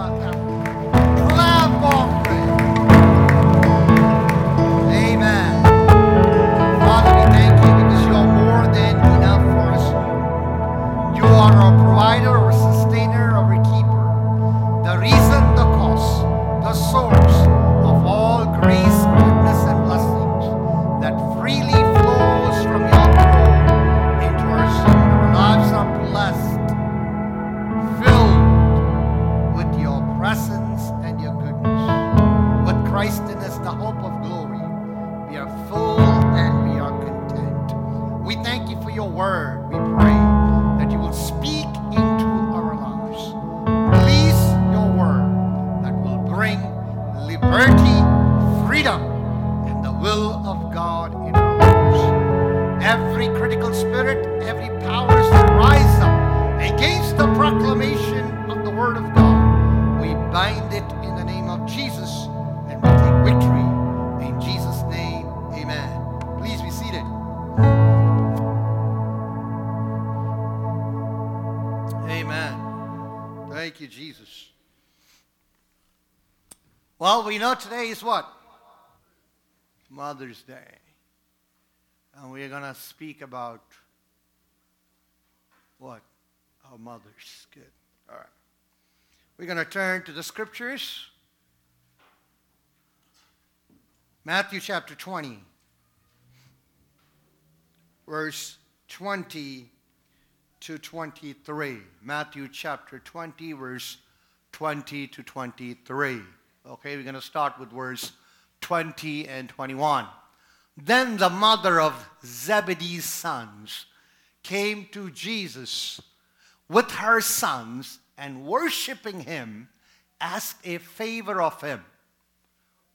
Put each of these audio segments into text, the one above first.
Clap offering. Is what? Mother's Day. And we're going to speak about what? Our mothers. Good. All right. We're going to turn to the scriptures. Matthew chapter 20, verse 20 to 23. Matthew chapter 20, verse 20 to 23. Okay, we're going to start with verse 20 and 21. Then the mother of Zebedee's sons came to Jesus with her sons and worshiping him asked a favor of him.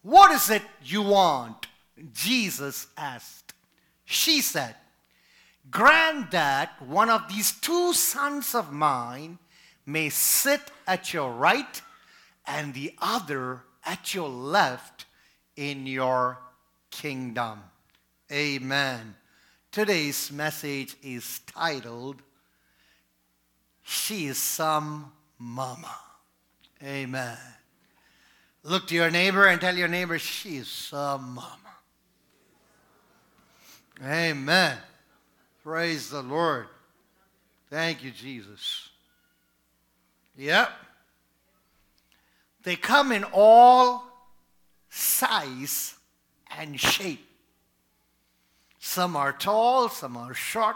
What is it you want? Jesus asked. She said, Grant that one of these two sons of mine may sit at your right and the other at your left in your kingdom. Amen. Today's message is titled, She is Some Mama. Amen. Look to your neighbor and tell your neighbor, She is some mama. Amen. Praise the Lord. Thank you, Jesus. Yep. They come in all size and shape. Some are tall, some are short,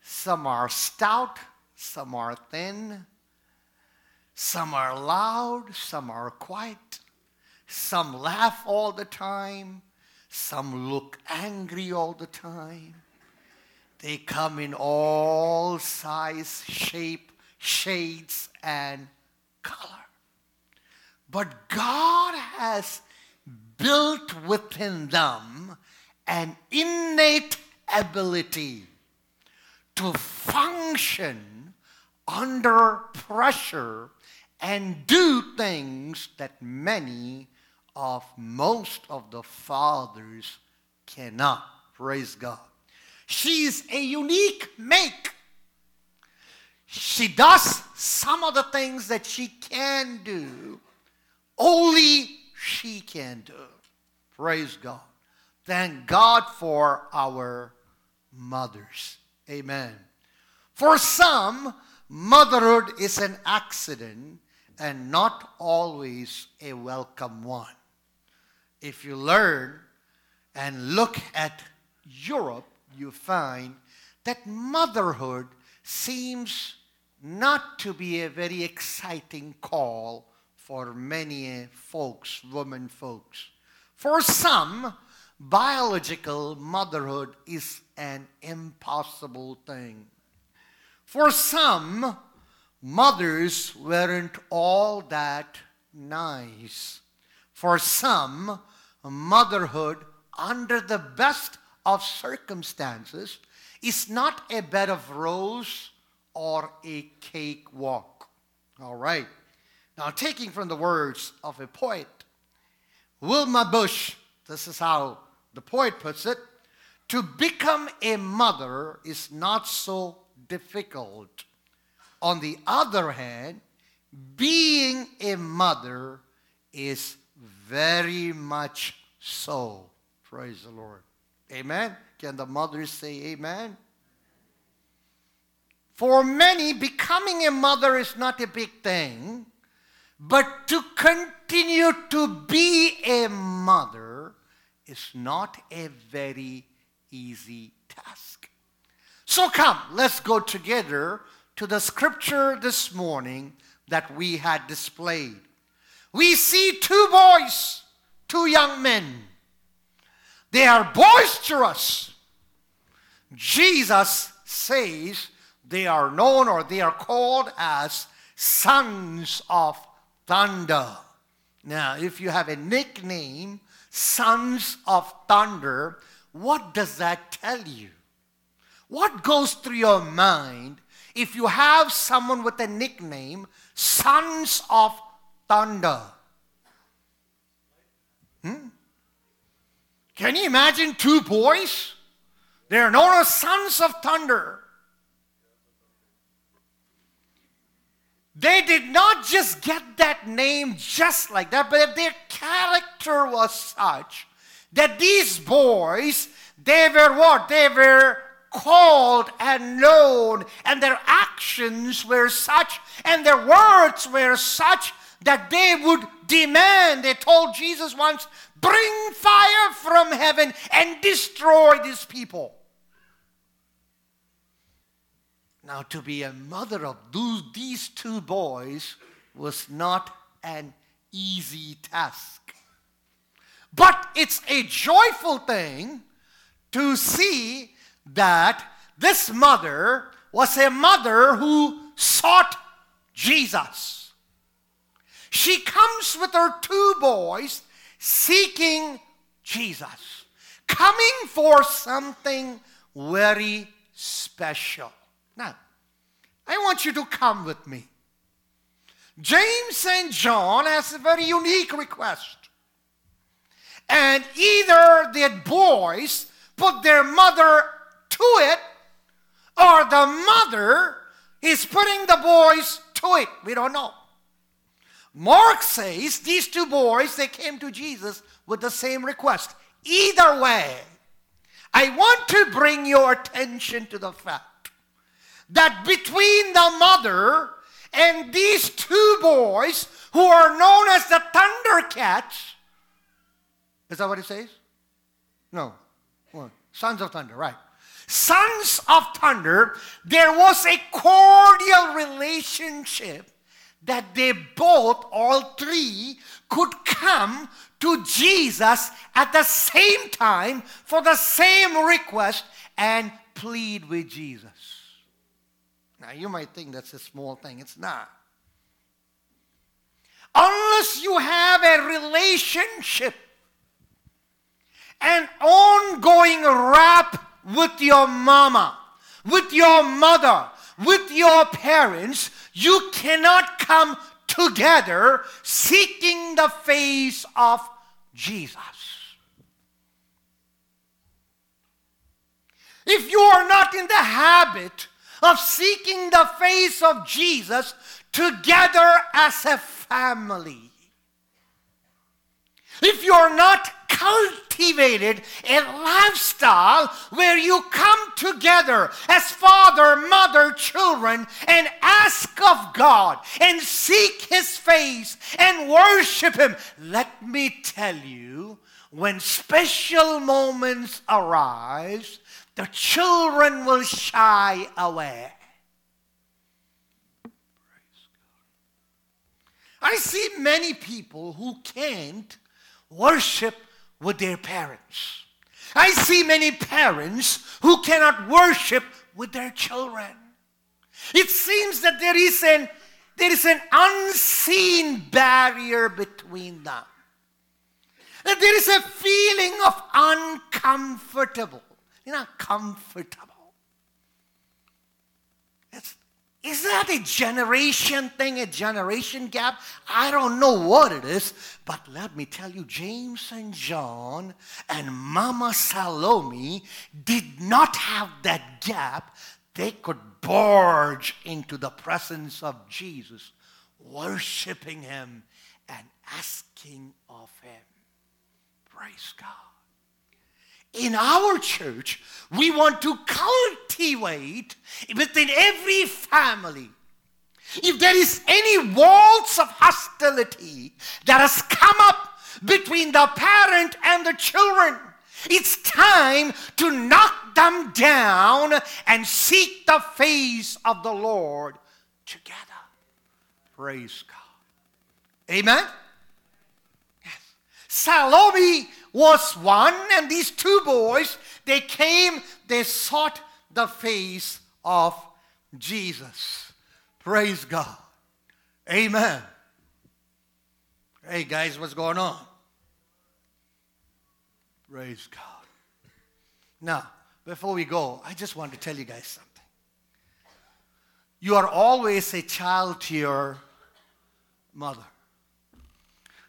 some are stout, some are thin, some are loud, some are quiet, some laugh all the time, some look angry all the time. They come in all size, shape, shades, and color. But God has built within them an innate ability to function under pressure and do things that many of most of the fathers cannot. Praise God. She's a unique make. She does some of the things that she can do, only she can do. Praise God. Thank God for our mothers. Amen. For some, motherhood is an accident and not always a welcome one. If you learn and look at Europe, you find that motherhood seems not to be a very exciting call for many folks, women folks. For some, biological motherhood is an impossible thing. For some, mothers weren't all that nice. For some, motherhood, under the best of circumstances, is not a bed of rose or a cakewalk. All right. Now, taking from the words of a poet, Wilhelm Busch, this is how the poet puts it to become a mother is not so difficult. On the other hand, being a mother is very much so. Praise the Lord. Amen. Can the mothers say amen? For many, becoming a mother is not a big thing, but to continue to be a mother is not a very easy task. So come, let's go together to the scripture this morning that we had displayed. We see two boys, two young men. They are boisterous. Jesus says they are known or they are called as sons of thunder. Now, if you have a nickname, sons of thunder, what does that tell you? What goes through your mind if you have someone with a nickname, sons of thunder? Hmm? Can you imagine two boys? They're known as sons of thunder. They did not just get that name just like that, but their character was such that these boys, they were what? They were called and known, and their actions were such, and their words were such that they would demand. They told Jesus once, bring fire from heaven and destroy these people. Now, to be a mother of these two boys was not an easy task. But it's a joyful thing to see that this mother was a mother who sought Jesus. She comes with her two boys seeking Jesus, coming for something very special. Now, I want you to come with me. James and John has a very unique request. And either the boys put their mother to it, or the mother is putting the boys to it. We don't know. Mark says these two boys, they came to Jesus with the same request. Either way, I want to bring your attention to the fact that between the mother and these two boys who are known as the Thundercats, is that what it says? No. Sons of Thunder, right. Sons of Thunder, there was a cordial relationship that they both, all three, could come to Jesus at the same time for the same request and plead with Jesus. Now, you might think that's a small thing. It's not. Unless you have a relationship, an ongoing rap with your mama, with your mother, with your parents, you cannot come together seeking the face of Jesus. If you are not in the habit of seeking the face of Jesus together as a family. If you're not cultivated a lifestyle where you come together as father, mother, children and ask of God and seek His face and worship Him, let me tell you, when special moments arise, the children will shy away. I see many people who can't worship with their parents. I see many parents who cannot worship with their children. It seems that there is an, there is an unseen barrier between them. That there is a feeling of uncomfortable. You're not comfortable. It's, is that a generation thing, a generation gap? I don't know what it is, but let me tell you, James and John and Mama Salome did not have that gap. They could barge into the presence of Jesus worshiping Him and asking of Him. Praise God. In our church, we want to cultivate within every family. If there is any walls of hostility that has come up between the parent and the children, it's time to knock them down and seek the face of the Lord together. Praise God. Amen? Yes. Salome was one, and these two boys, they came, they sought the face of Jesus. Praise God. Amen. Hey guys, what's going on? Praise God. Now, before we go, I just want to tell you guys something. You are always a child to your mother.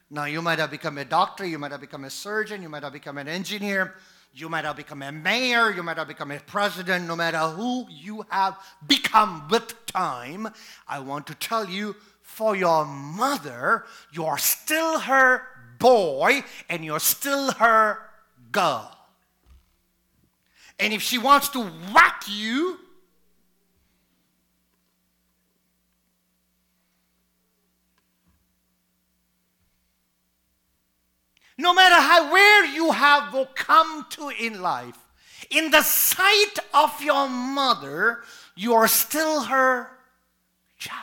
Now, you might have become a doctor, you might have become a surgeon, you might have become an engineer, you might have become a mayor, you might have become a president, no matter who you have become with time. I want to tell you for your mother, you are still her boy and you're still her girl. And if she wants to whack you, no matter how where you have come to in life, in the sight of your mother, you are still her child.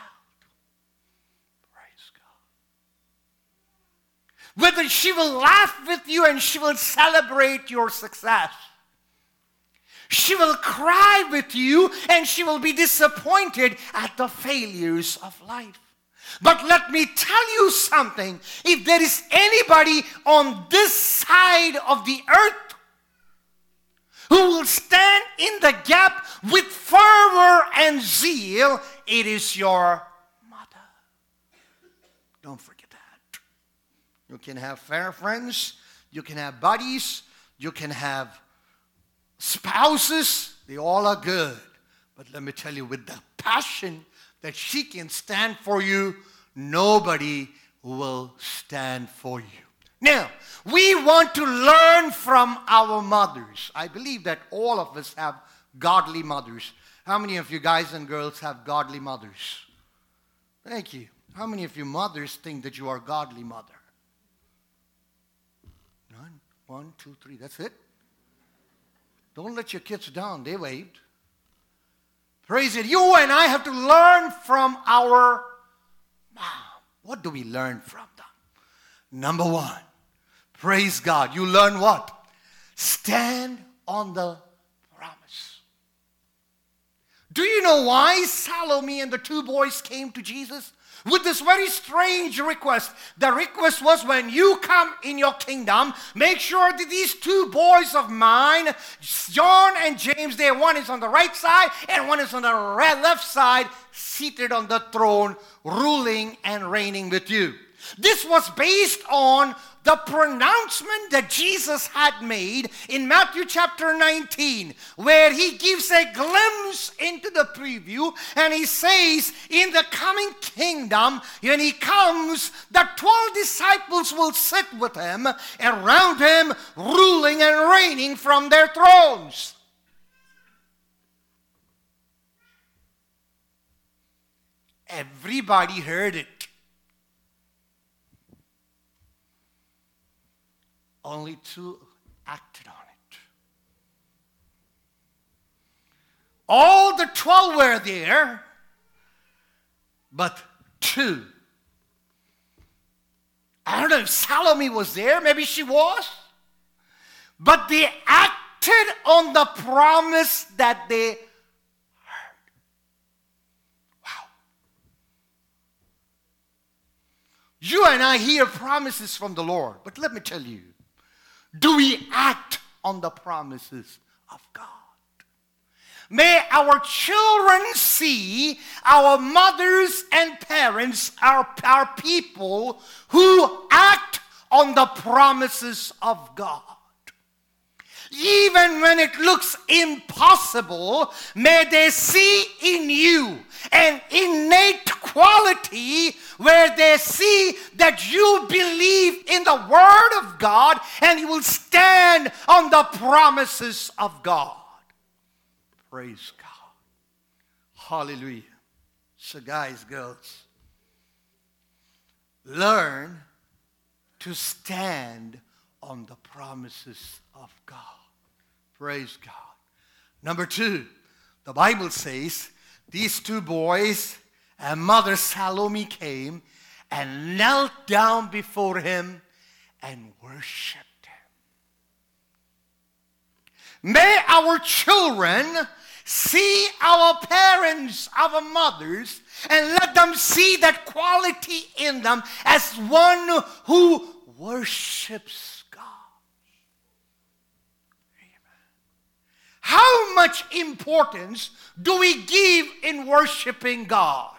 Praise God. Whether she will laugh with you and she will celebrate your success. She will cry with you and she will be disappointed at the failures of life. But let me tell you something. If there is anybody on this side of the earth who will stand in the gap with fervor and zeal, it is your mother. Don't forget. That. You can have fair friends, you can have buddies, you can have spouses. They all are good. But let me tell you, with the passion that she can stand for you, nobody will stand for you. Now, we want to learn from our mothers. I believe that all of us have godly mothers. How many of you guys and girls have godly mothers? Thank you. How many of you mothers think that you are godly mother? None. One, two, three. That's it. Don't let your kids down. They waved. Praise it. You and I have to learn from our mom. What do we learn from them? Number one, praise God. You learn what? Stand on the promise. Do you know why Salome and the two boys came to Jesus? With this very strange request. The request was when you come in your kingdom, make sure that these two boys of mine, John and James, there one is on the right side and one is on the left side, seated on the throne, ruling and reigning with you. This was based on the pronouncement that Jesus had made in Matthew chapter 19, where he gives a glimpse into the preview and he says, In the coming kingdom, when he comes, the 12 disciples will sit with him around him, ruling and reigning from their thrones. Everybody heard it. Only two acted on it. All the 12 were there, but two. I don't know if Salome was there, maybe she was. But they acted on the promise that they heard. Wow. You and I hear promises from the Lord, but let me tell you, do we act on the promises of God? May our children see our mothers and parents, our, our people who act on the promises of God. Even when it looks impossible, may they see in you an innate quality where they see that you believe in the Word of God and you will stand on the promises of God. Praise God. Hallelujah. So, guys, girls, learn to stand on the promises of God. Praise God. Number two, the Bible says these two boys and Mother Salome came and knelt down before him and worshiped him. May our children see our parents, our mothers, and let them see that quality in them as one who worships God. Amen. How much importance do we give in worshiping God?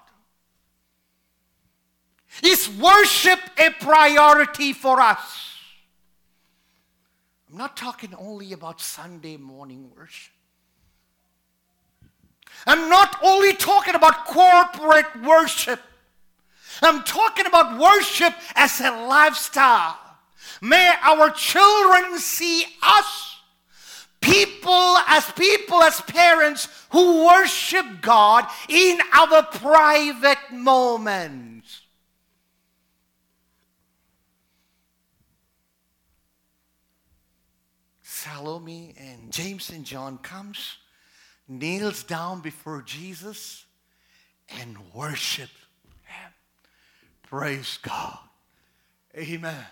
Is worship a priority for us? I'm not talking only about Sunday morning worship. I'm not only talking about corporate worship. I'm talking about worship as a lifestyle. May our children see us, people as people, as parents who worship God in our private moments. Salome and James and John comes kneels down before Jesus and worship him. Praise God. Amen.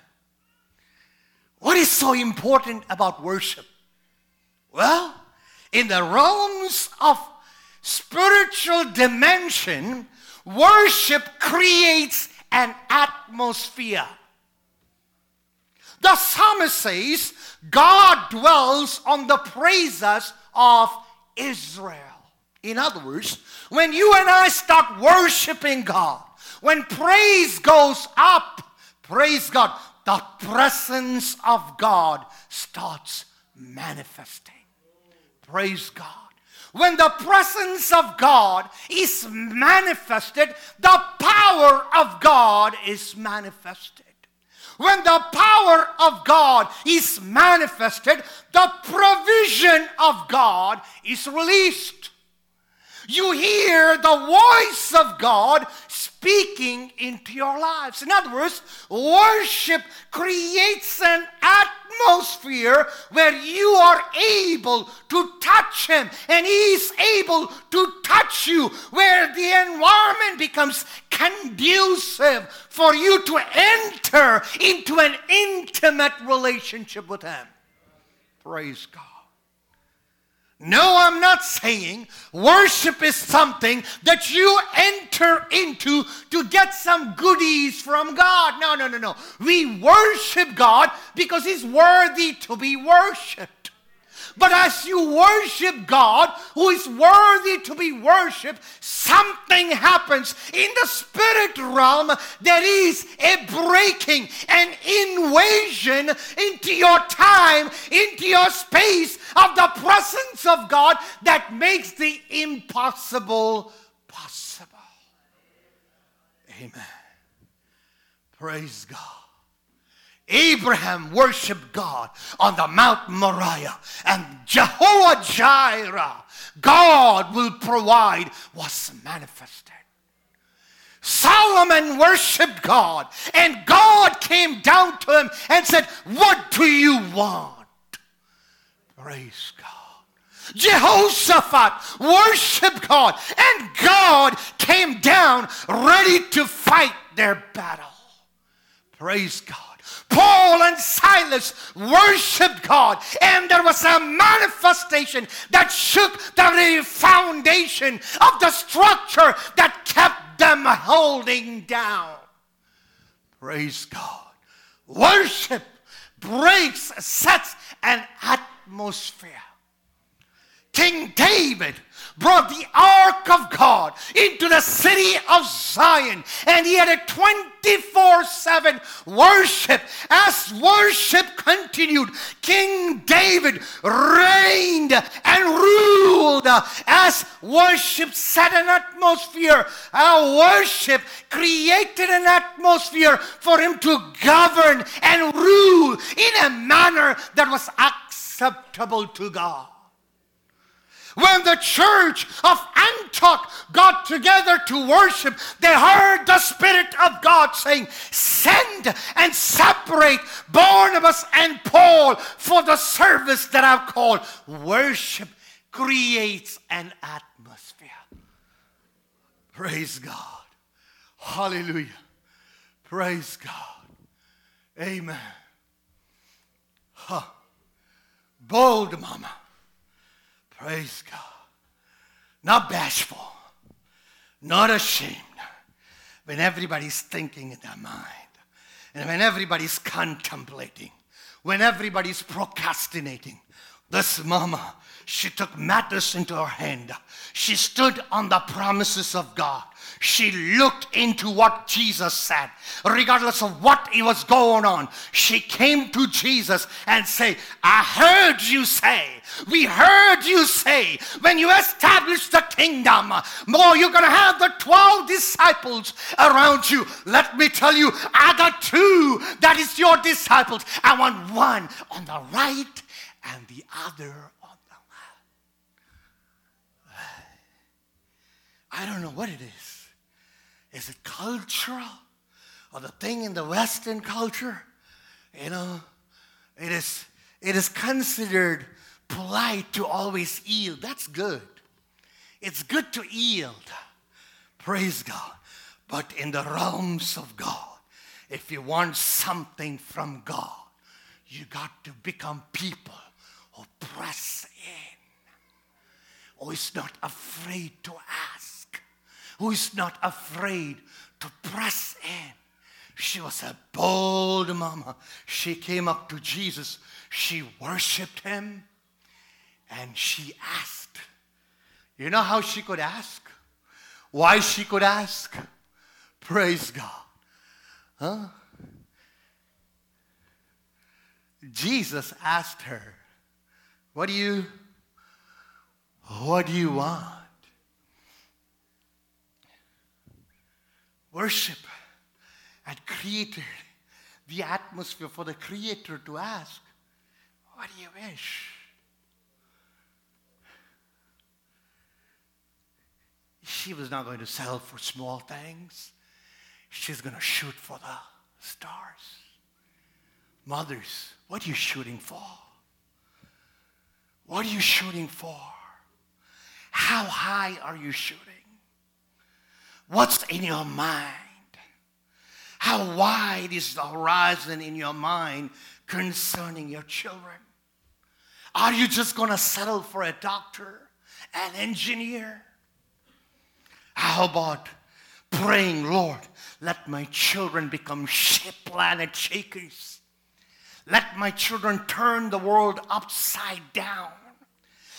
What is so important about worship? Well, in the realms of spiritual dimension, worship creates an atmosphere. The psalmist says, God dwells on the praises of Israel. In other words, when you and I start worshiping God, when praise goes up, praise God, the presence of God starts manifesting. Praise God. When the presence of God is manifested, the power of God is manifested. When the power of God is manifested, the provision of God is released. You hear the voice of God speaking into your lives. In other words, worship creates an atmosphere where you are able to touch Him and He is able to touch you, where the environment becomes conducive for you to enter into an intimate relationship with Him. Praise God. No, I'm not saying worship is something that you enter into to get some goodies from God. No, no, no, no. We worship God because He's worthy to be worshiped. But as you worship God, who is worthy to be worshiped, something happens in the spirit realm. There is a breaking, an invasion into your time, into your space of the presence of God that makes the impossible possible. Amen. Praise God. Abraham worshiped God on the Mount Moriah, and Jehovah Jireh, God will provide, was manifested. Solomon worshiped God, and God came down to him and said, What do you want? Praise God. Jehoshaphat worshiped God, and God came down ready to fight their battle. Praise God. Paul and Silas worshiped God, and there was a manifestation that shook the foundation of the structure that kept them holding down. Praise God. Worship breaks, sets an atmosphere. King David brought the ark of God into the city of Zion, and he had a 24 7 worship. As worship continued, King David reigned and ruled as worship set an atmosphere. Our worship created an atmosphere for him to govern and rule in a manner that was acceptable to God. When the church of Antioch got together to worship, they heard the Spirit of God saying, Send and separate Barnabas and Paul for the service that I've called. Worship creates an atmosphere. Praise God. Hallelujah. Praise God. Amen. Huh. Bold mama. Praise God. Not bashful, not ashamed. When everybody's thinking in their mind, and when everybody's contemplating, when everybody's procrastinating, this mama, she took matters into her hand. She stood on the promises of God. She looked into what Jesus said, regardless of what it was going on. She came to Jesus and say, I heard you say, we heard you say, when you establish the kingdom, more you're going to have the 12 disciples around you. Let me tell you, I got two that is your disciples. I want one on the right and the other on the left. I don't know what it is. Is it cultural or the thing in the Western culture? You know, it is, it is considered polite to always yield. That's good. It's good to yield. Praise God. But in the realms of God, if you want something from God, you got to become people who press in, who is not afraid to ask who is not afraid to press in. She was a bold mama. She came up to Jesus, she worshiped him, and she asked. You know how she could ask? Why she could ask? Praise God. Huh? Jesus asked her, What do you what do you want? worship had created the atmosphere for the Creator to ask, What do you wish? She was not going to settle for small things. She's going to shoot for the stars. Mothers, what are you shooting for? What are you shooting for? How high are you shooting? What's in your mind? How wide is the horizon in your mind concerning your children? Are you just going to settle for a doctor, an engineer? How about praying, Lord, let my children become ship planet shakers? Let my children turn the world upside down.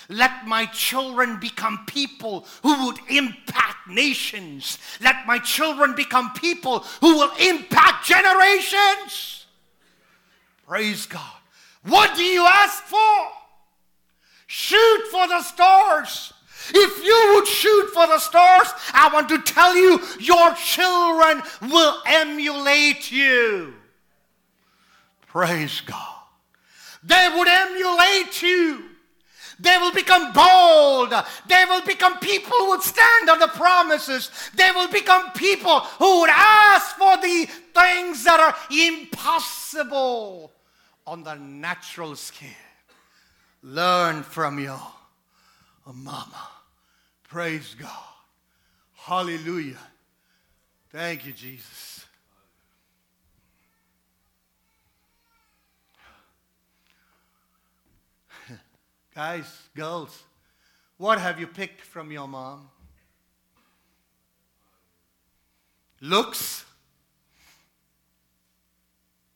Let my children become people who would impact nations. Let my children become people who will impact generations. Praise God. What do you ask for? Shoot for the stars. If you would shoot for the stars, I want to tell you, your children will emulate you. Praise God. They would emulate you. They will become bold. They will become people who would stand on the promises. They will become people who would ask for the things that are impossible on the natural scale. Learn from your mama. Praise God. Hallelujah. Thank you, Jesus. Guys, girls, what have you picked from your mom? Looks?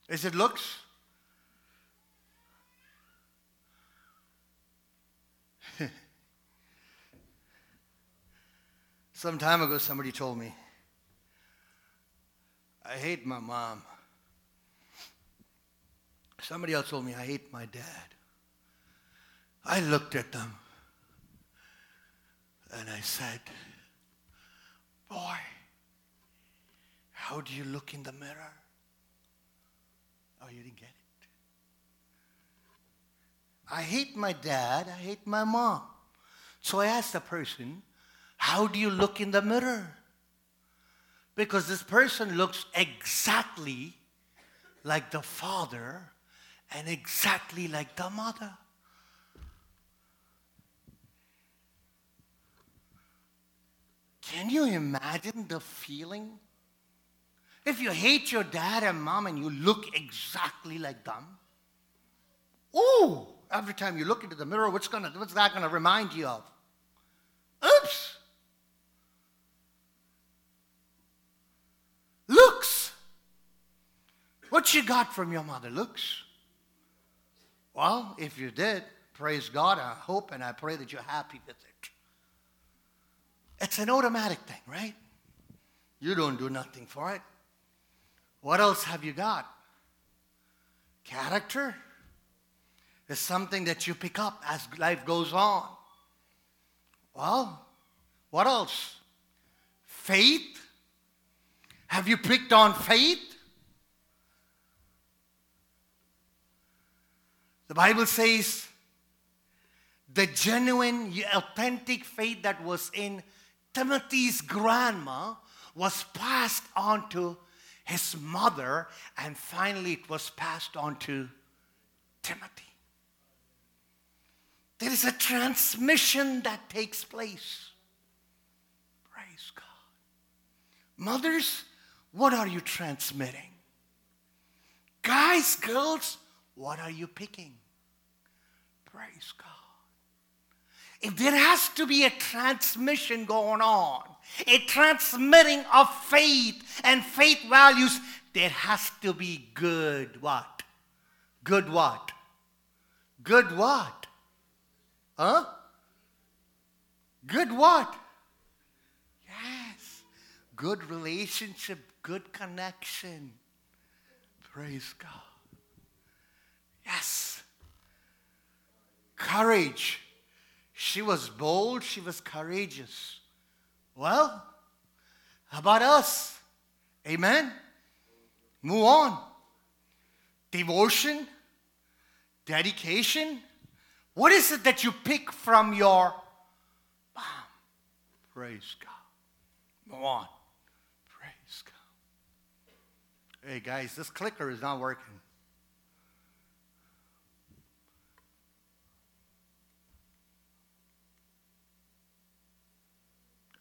Is it looks? Some time ago, somebody told me, I hate my mom. Somebody else told me, I hate my dad. I looked at them and I said, Boy, how do you look in the mirror? Oh, you didn't get it. I hate my dad. I hate my mom. So I asked the person, How do you look in the mirror? Because this person looks exactly like the father and exactly like the mother. Can you imagine the feeling? If you hate your dad and mom and you look exactly like them, ooh, every time you look into the mirror, what's, gonna, what's that going to remind you of? Oops. Looks. What you got from your mother? Looks. Well, if you did, praise God. I hope and I pray that you're happy with it. It's an automatic thing, right? You don't do nothing for it. What else have you got? Character is something that you pick up as life goes on. Well, what else? Faith. Have you picked on faith? The Bible says the genuine, authentic faith that was in Timothy's grandma was passed on to his mother, and finally it was passed on to Timothy. There is a transmission that takes place. Praise God. Mothers, what are you transmitting? Guys, girls, what are you picking? Praise God. If there has to be a transmission going on, a transmitting of faith and faith values, there has to be good what? Good what? Good what? Huh? Good what? Yes. Good relationship, good connection. Praise God. Yes. Courage. She was bold, she was courageous. Well, how about us? Amen? Move on. Devotion, dedication. What is it that you pick from your mom? Praise God. Move on. Praise God. Hey guys, this clicker is not working.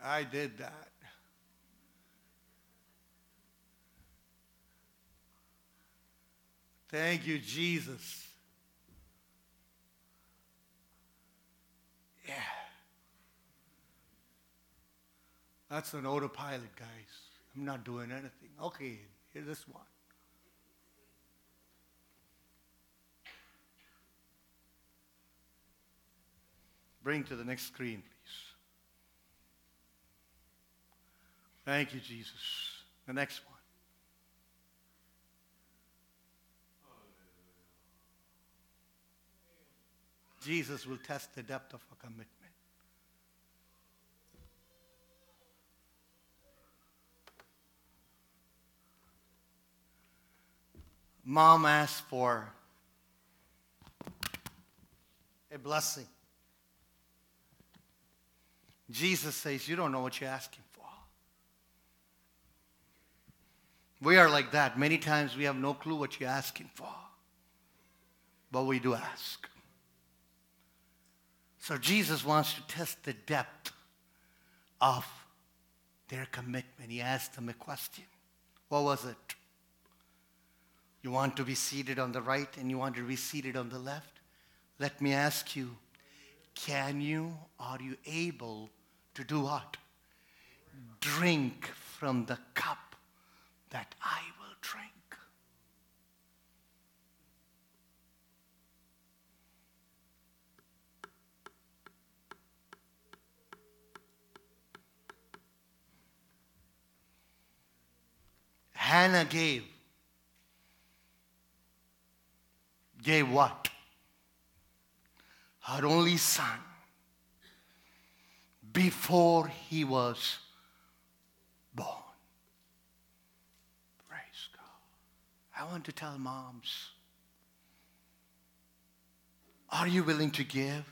I did that. Thank you, Jesus. Yeah. That's an autopilot, guys. I'm not doing anything. Okay, here's this one. Bring to the next screen, please. Thank you, Jesus. The next one. Jesus will test the depth of our commitment. Mom asked for a blessing. Jesus says, You don't know what you're asking for. We are like that. Many times we have no clue what you're asking for, but we do ask. So Jesus wants to test the depth of their commitment. He asked them a question. What was it? You want to be seated on the right and you want to be seated on the left? Let me ask you, can you, are you able to do what? Drink from the cup that I will drink. Hannah gave. Gave what? Her only son before he was I want to tell moms are you willing to give?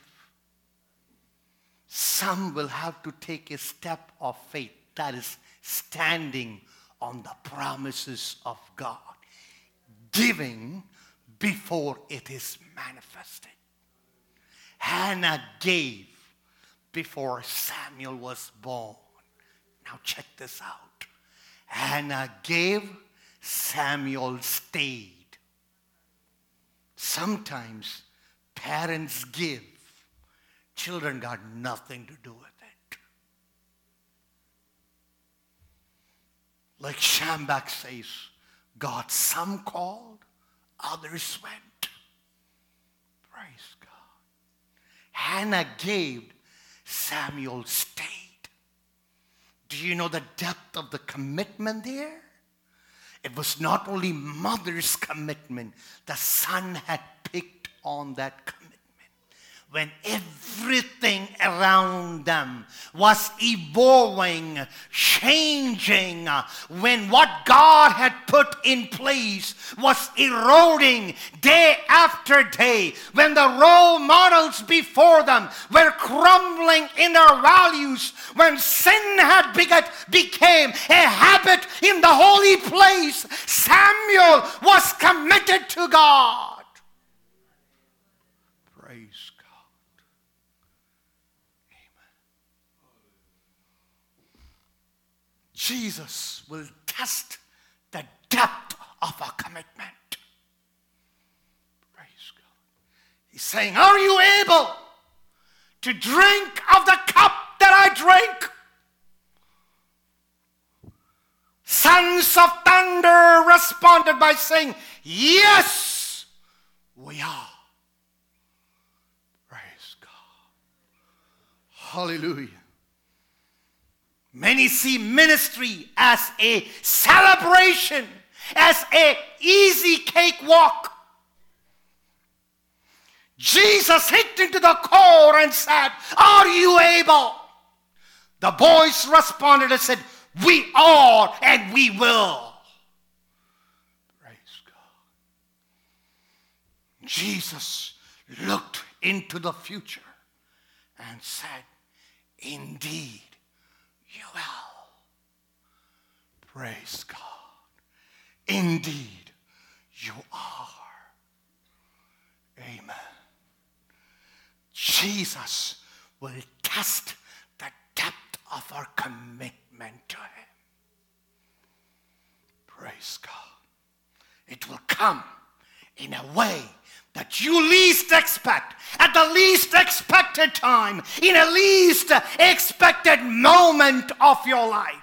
Some will have to take a step of faith that is standing on the promises of God, giving before it is manifested. Hannah gave before Samuel was born. Now, check this out. Hannah gave, Samuel stayed. Sometimes parents give, children got nothing to do with it. Like Schambach says, God, some called, others went. Praise God. Hannah gave, Samuel stayed. Do you know the depth of the commitment there? It was not only mother's commitment, the son had picked on that commitment when everything around them was evolving, changing, when what God had put in place was eroding day after day, when the role models before them were crumbling in their values, when sin had begot, became a habit in the holy place, Samuel was committed to God. Jesus will test the depth of our commitment. Praise God. He's saying, Are you able to drink of the cup that I drink? Sons of thunder responded by saying, Yes, we are. Praise God. Hallelujah. Many see ministry as a celebration, as a easy cakewalk. Jesus hit into the core and said, Are you able? The boys responded and said, We are and we will. Praise God. Jesus looked into the future and said, Indeed, you will. Praise God. Indeed, you are. Amen. Jesus will test the depth of our commitment to Him. Praise God. It will come in a way that you least expect, at the least expected time, in a least expected moment of your life.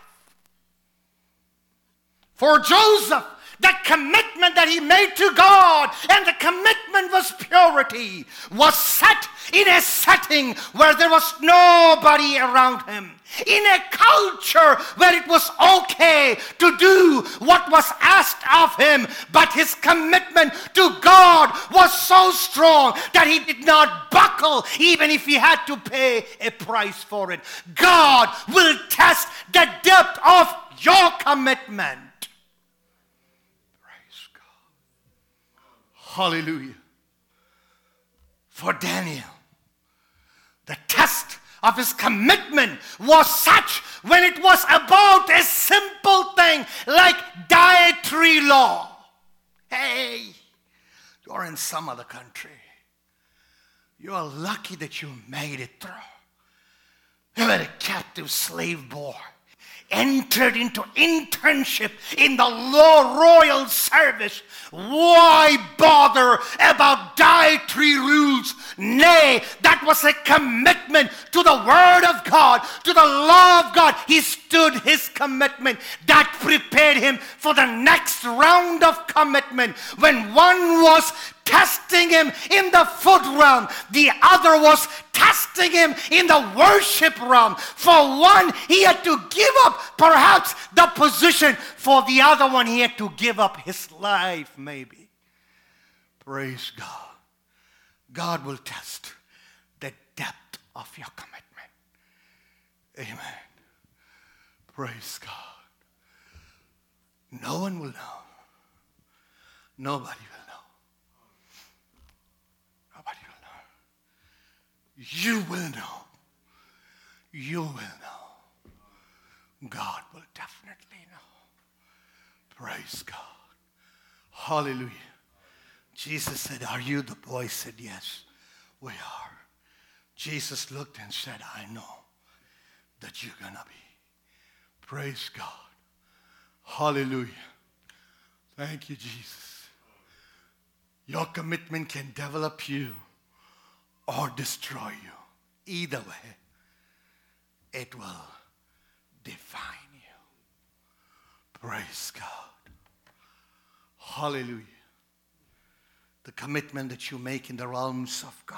For Joseph, the commitment that he made to God and the commitment was purity was set in a setting where there was nobody around him in a culture where it was okay to do what was asked of him, but his commitment to God was so strong that he did not buckle even if he had to pay a price for it. God will test the depth of your commitment. Praise God. Hallelujah. For Daniel, the test of his commitment was such when it was about a simple thing like dietary law. Hey, you're in some other country. You are lucky that you made it through. You were a captive slave boy entered into internship in the law royal service. Why bother about dietary rules? Nay, that was a commitment to the Word of God, to the law of God. He stood his commitment. That prepared him for the next round of commitment when one was testing him in the food realm, the other was testing him in the worship realm. For one, he had to give up perhaps the position, for the other one, he had to give up his life, maybe. Praise God. God will test the depth of your commitment. Amen. Praise God. No one will know. Nobody will know. You will know. You will know. God will definitely know. Praise God. Hallelujah. Jesus said, Are you the boy? said, Yes, we are. Jesus looked and said, I know that you're going to be. Praise God. Hallelujah. Thank you, Jesus. Your commitment can develop you or destroy you. Either way, it will define you. Praise God. Hallelujah. The commitment that you make in the realms of God.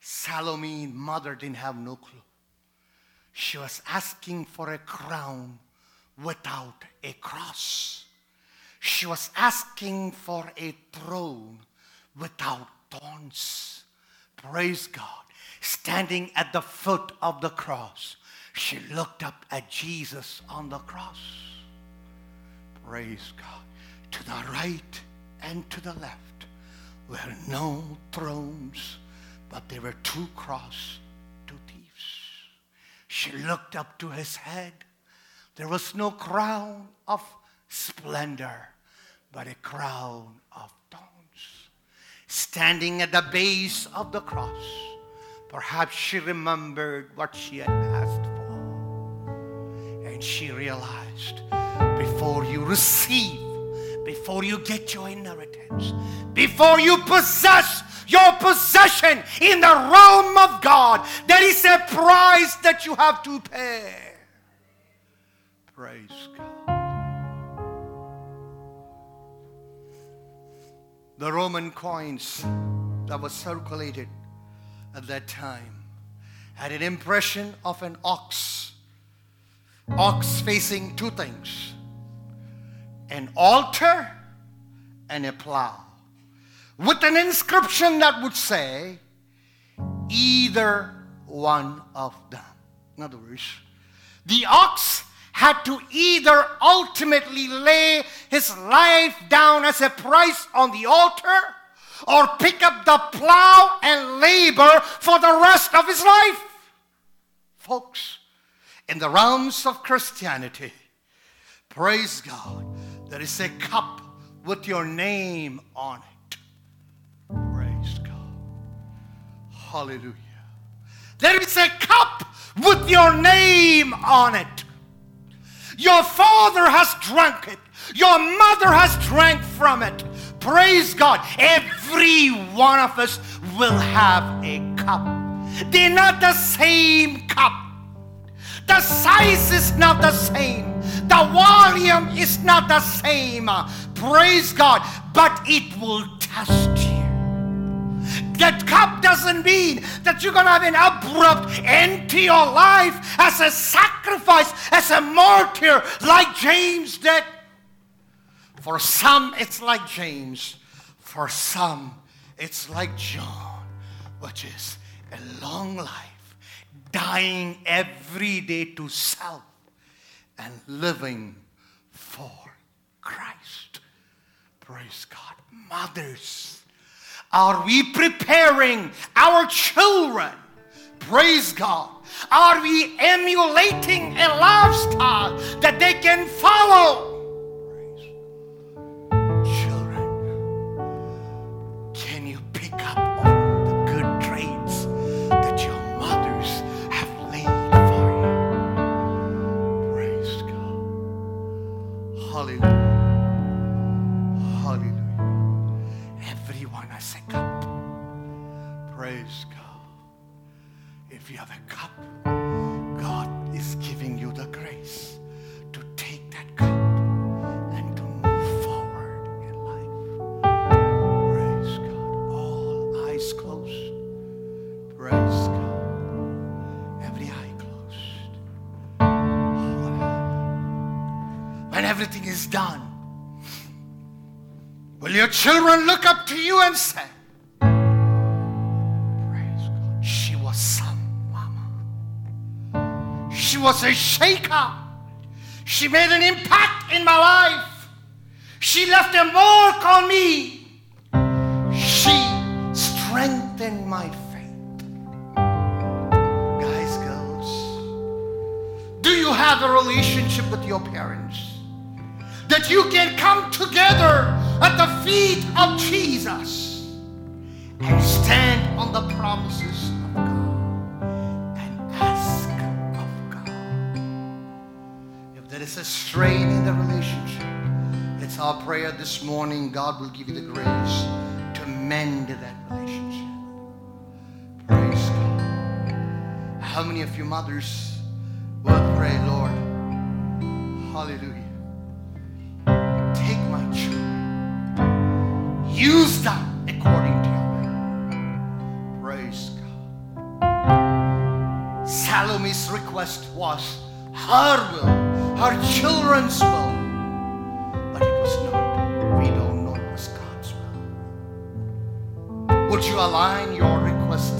Salome, mother, didn't have no clue. She was asking for a crown without a cross. She was asking for a throne without thorns. Praise God. Standing at the foot of the cross, she looked up at Jesus on the cross. Praise God. To the right and to the left were no thrones, but there were two crosses she looked up to his head. There was no crown of splendor, but a crown of thorns. Standing at the base of the cross, perhaps she remembered what she had asked for. And she realized before you receive, before you get your inheritance, before you possess your possession in the realm of God. There is a price that you have to pay. Praise God. The Roman coins that were circulated at that time had an impression of an ox. Ox facing two things an altar and a plow with an inscription that would say, either one of them. In other words, the ox had to either ultimately lay his life down as a price on the altar or pick up the plow and labor for the rest of his life. Folks, in the realms of Christianity, praise God, there is a cup with your name on it. Praise God. Hallelujah. There is a cup with your name on it. Your father has drunk it. Your mother has drank from it. Praise God. Every one of us will have a cup. They're not the same cup. The size is not the same. The volume is not the same. Praise God. But it will test you. That cup doesn't mean that you're going to have an abrupt end to your life as a sacrifice, as a martyr, like James did. For some, it's like James. For some, it's like John, which is a long life, dying every day to self and living for Christ. Praise God. Mothers are we preparing our children? Praise God. Are we emulating a lifestyle that they can follow? If you have a cup, God is giving you the grace to take that cup and to move forward in life. Praise God. All eyes closed. Praise God. Every eye closed. When everything is done, will your children look up to you and say, was a shaker. She made an impact in my life. She left a mark on me. She strengthened my faith. Guys, girls, do you have a relationship with your parents? That you can come together at the feet of Jesus and stand on the promises a strain in the relationship, it's our prayer this morning. God will give you the grace to mend that relationship. Praise God. How many of you mothers will pray, Lord? Hallelujah. Take my children, use them according to your will. Praise God. Salome's request was her will, her children's will. But it was not. We don't know it was God's will. Would you align your request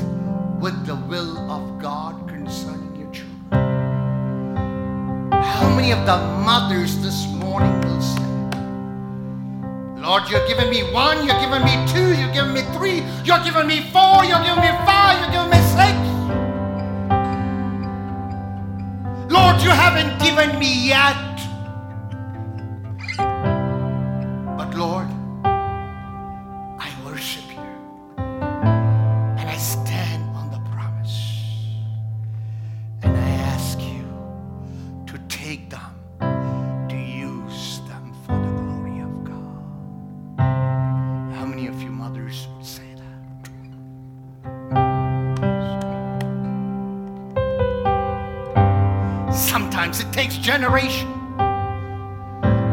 with the will of God concerning your children? How many of the mothers this morning will say, Lord, you're giving me one, you're giving me two, you're giving me three, you're giving me four, you're giving me five, you're giving me six. You haven't given me yet. Generation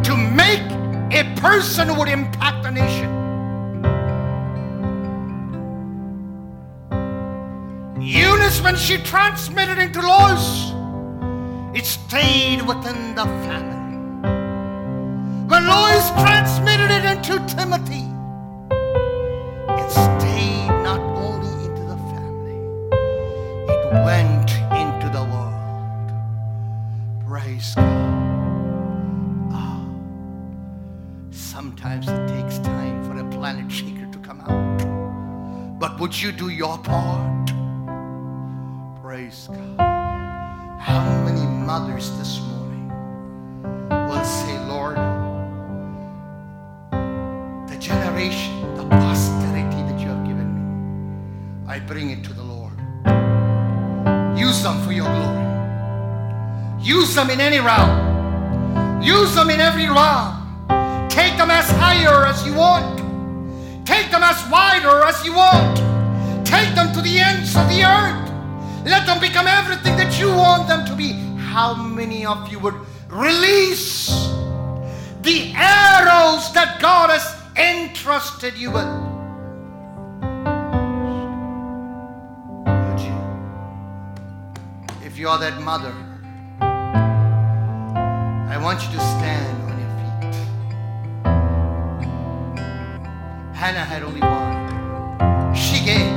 to make a person who would impact the nation. Eunice, when she transmitted into Lois, it stayed within the family. When Lois transmitted it into Timothy, sometimes it takes time for a planet shaker to come out. But would you do your part? Praise God. How many mothers this morning will say, Lord, the generation, the posterity that you have given me, I bring it to the Lord. Use them for your glory. Use them in any realm. Use them in every realm. Take them as higher as you want. Take them as wider as you want. Take them to the ends of the earth. Let them become everything that you want them to be. How many of you would release the arrows that God has entrusted you with? If you are that mother, I want you to stand Hannah had only one. She gave.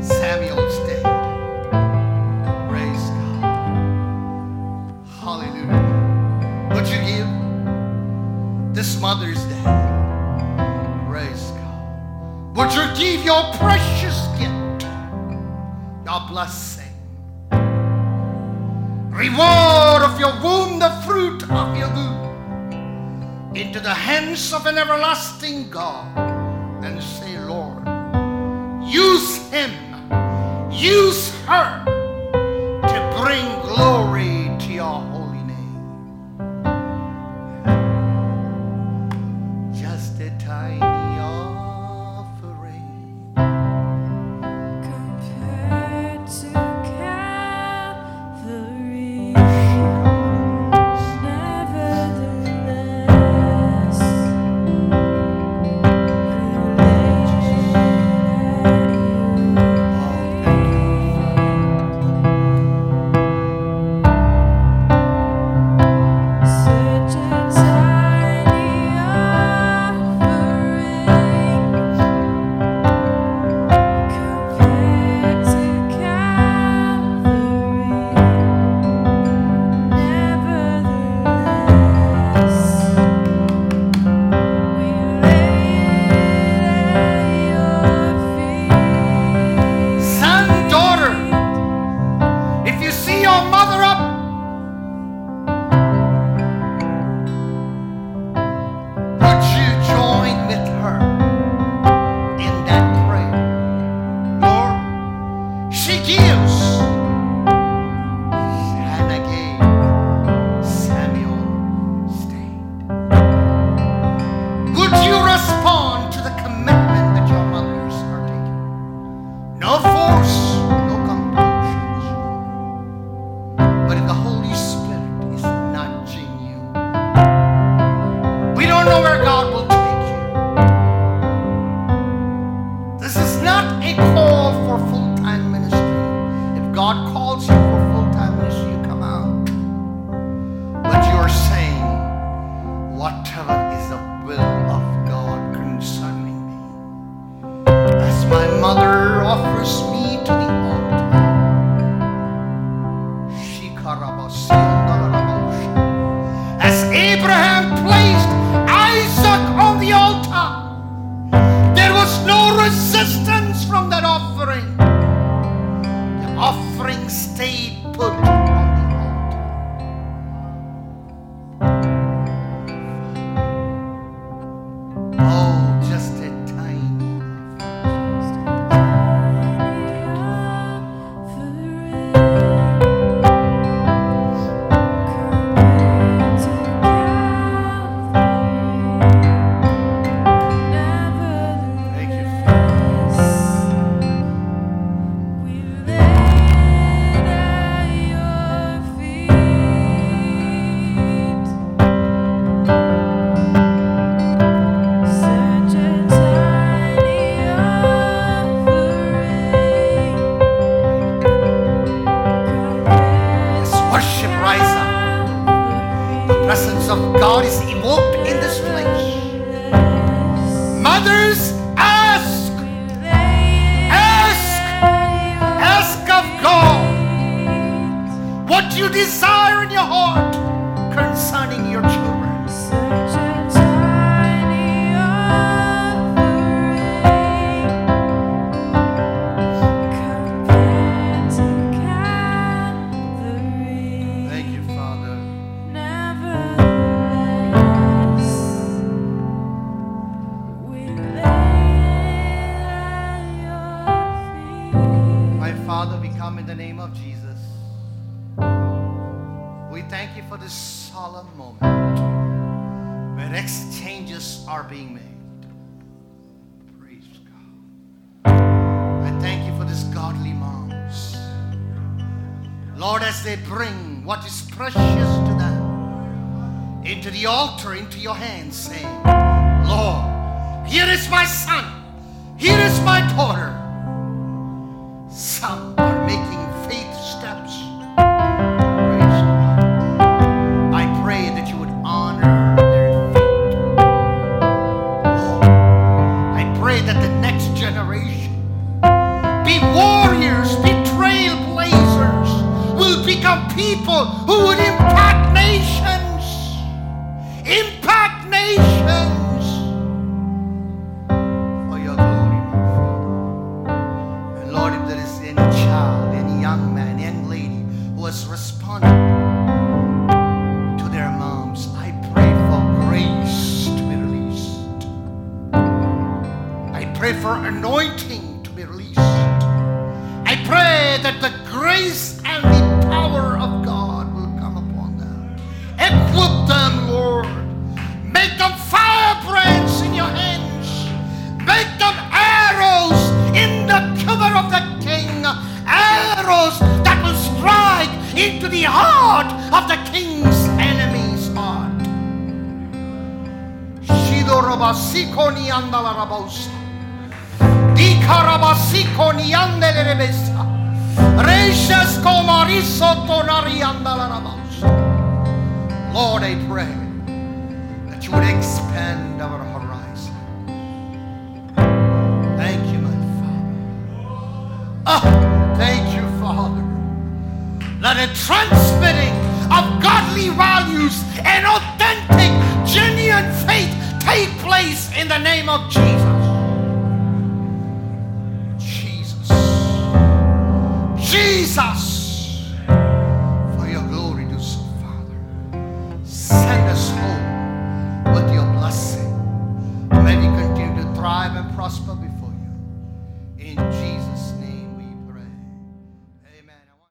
Samuel stayed. Praise God. Hallelujah. Would you give this Mother's Day? Praise God. Would you give your precious gift, your blessing? Reward of your womb, the fruit of your womb, into the hands of an everlasting God, and say, Lord, use him, use her but in the Holy